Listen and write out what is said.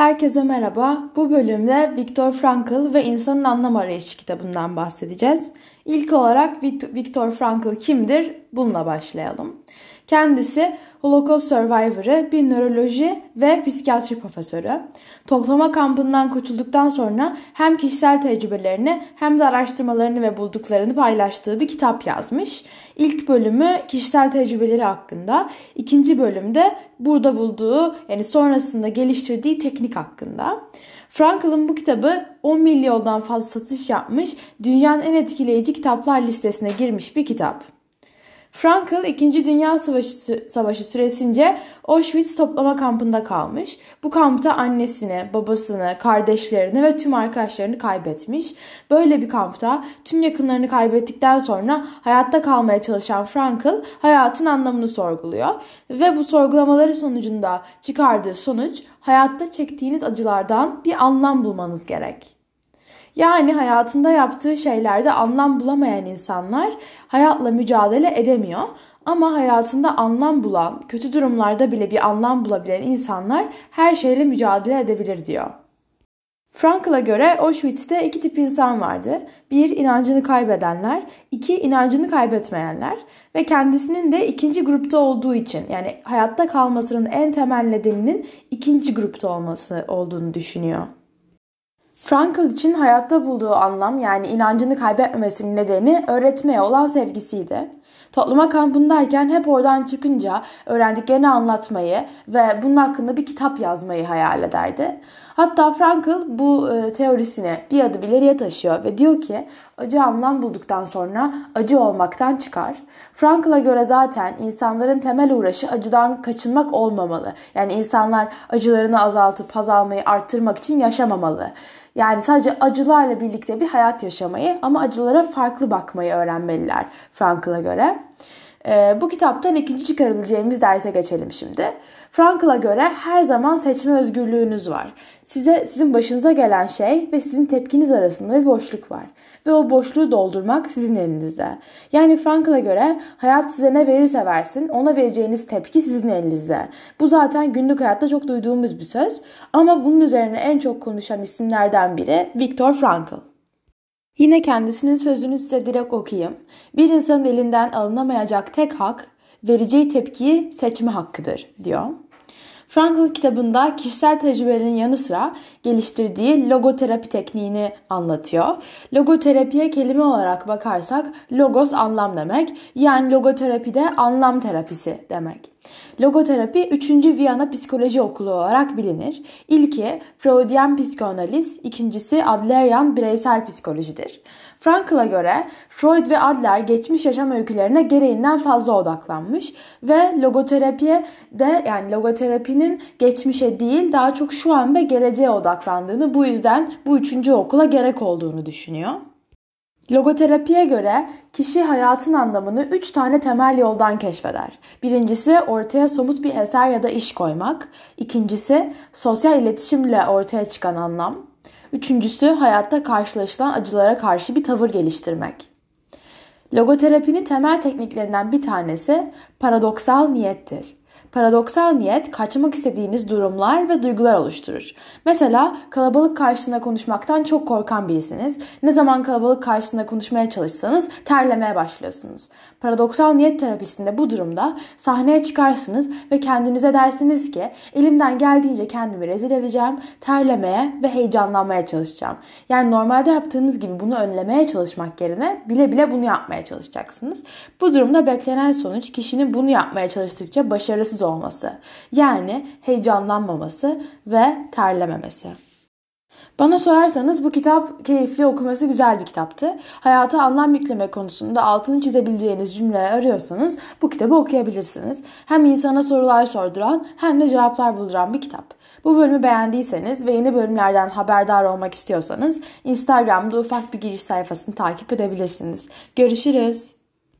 Herkese merhaba. Bu bölümde Viktor Frankl ve İnsanın Anlam Arayışı kitabından bahsedeceğiz. İlk olarak Viktor Frankl kimdir? Bununla başlayalım. Kendisi Holocaust Survivor'ı, bir nöroloji ve psikiyatri profesörü. Toplama kampından kurtulduktan sonra hem kişisel tecrübelerini hem de araştırmalarını ve bulduklarını paylaştığı bir kitap yazmış. İlk bölümü kişisel tecrübeleri hakkında, ikinci bölümde burada bulduğu yani sonrasında geliştirdiği teknik hakkında. Frankl'ın bu kitabı 10 milyondan fazla satış yapmış, dünyanın en etkileyici kitaplar listesine girmiş bir kitap. Frankl 2. Dünya Savaşı, Savaşı süresince Auschwitz toplama kampında kalmış. Bu kampta annesini, babasını, kardeşlerini ve tüm arkadaşlarını kaybetmiş. Böyle bir kampta tüm yakınlarını kaybettikten sonra hayatta kalmaya çalışan Frankl hayatın anlamını sorguluyor. Ve bu sorgulamaları sonucunda çıkardığı sonuç hayatta çektiğiniz acılardan bir anlam bulmanız gerek. Yani hayatında yaptığı şeylerde anlam bulamayan insanlar hayatla mücadele edemiyor. Ama hayatında anlam bulan, kötü durumlarda bile bir anlam bulabilen insanlar her şeyle mücadele edebilir diyor. Frankl'a göre Auschwitz'te iki tip insan vardı. Bir, inancını kaybedenler. iki inancını kaybetmeyenler. Ve kendisinin de ikinci grupta olduğu için yani hayatta kalmasının en temel nedeninin ikinci grupta olması olduğunu düşünüyor. Frankl için hayatta bulduğu anlam yani inancını kaybetmemesinin nedeni öğretmeye olan sevgisiydi. Toplama kampındayken hep oradan çıkınca öğrendiklerini anlatmayı ve bunun hakkında bir kitap yazmayı hayal ederdi. Hatta Frankl bu e, teorisini bir adım ileriye taşıyor ve diyor ki acı anlam bulduktan sonra acı olmaktan çıkar. Frankl'a göre zaten insanların temel uğraşı acıdan kaçınmak olmamalı. Yani insanlar acılarını azaltıp haz almayı arttırmak için yaşamamalı. Yani sadece acılarla birlikte bir hayat yaşamayı ama acılara farklı bakmayı öğrenmeliler Frankl'a göre. Ee, bu kitaptan ikinci çıkarabileceğimiz derse geçelim şimdi. Frankl'a göre her zaman seçme özgürlüğünüz var. Size sizin başınıza gelen şey ve sizin tepkiniz arasında bir boşluk var ve o boşluğu doldurmak sizin elinizde. Yani Frankl'a göre hayat size ne verirse versin ona vereceğiniz tepki sizin elinizde. Bu zaten günlük hayatta çok duyduğumuz bir söz ama bunun üzerine en çok konuşan isimlerden biri Viktor Frankl. Yine kendisinin sözünü size direkt okuyayım. Bir insanın elinden alınamayacak tek hak vereceği tepkiyi seçme hakkıdır diyor. Frankl kitabında kişisel tecrübelerin yanı sıra geliştirdiği logoterapi tekniğini anlatıyor. Logoterapiye kelime olarak bakarsak logos anlam demek. Yani logoterapide anlam terapisi demek. Logoterapi 3. Viyana Psikoloji Okulu olarak bilinir. İlki Freudian psikanaliz, ikincisi Adlerian bireysel psikolojidir. Frankl'a göre Freud ve Adler geçmiş yaşam öykülerine gereğinden fazla odaklanmış ve logoterapiye de yani logoterapinin geçmişe değil daha çok şu an ve geleceğe odaklandığını bu yüzden bu üçüncü okula gerek olduğunu düşünüyor. Logoterapiye göre kişi hayatın anlamını üç tane temel yoldan keşfeder. Birincisi ortaya somut bir eser ya da iş koymak. İkincisi sosyal iletişimle ortaya çıkan anlam. Üçüncüsü hayatta karşılaşılan acılara karşı bir tavır geliştirmek. Logoterapinin temel tekniklerinden bir tanesi paradoksal niyettir. Paradoksal niyet kaçmak istediğiniz durumlar ve duygular oluşturur. Mesela kalabalık karşısında konuşmaktan çok korkan birisiniz. Ne zaman kalabalık karşısında konuşmaya çalışsanız terlemeye başlıyorsunuz. Paradoksal niyet terapisinde bu durumda sahneye çıkarsınız ve kendinize dersiniz ki elimden geldiğince kendimi rezil edeceğim, terlemeye ve heyecanlanmaya çalışacağım. Yani normalde yaptığınız gibi bunu önlemeye çalışmak yerine bile bile bunu yapmaya çalışacaksınız. Bu durumda beklenen sonuç kişinin bunu yapmaya çalıştıkça başarısız sessiz olması. Yani heyecanlanmaması ve terlememesi. Bana sorarsanız bu kitap keyifli okuması güzel bir kitaptı. Hayata anlam yükleme konusunda altını çizebileceğiniz cümleler arıyorsanız bu kitabı okuyabilirsiniz. Hem insana sorular sorduran hem de cevaplar bulduran bir kitap. Bu bölümü beğendiyseniz ve yeni bölümlerden haberdar olmak istiyorsanız Instagram'da ufak bir giriş sayfasını takip edebilirsiniz. Görüşürüz.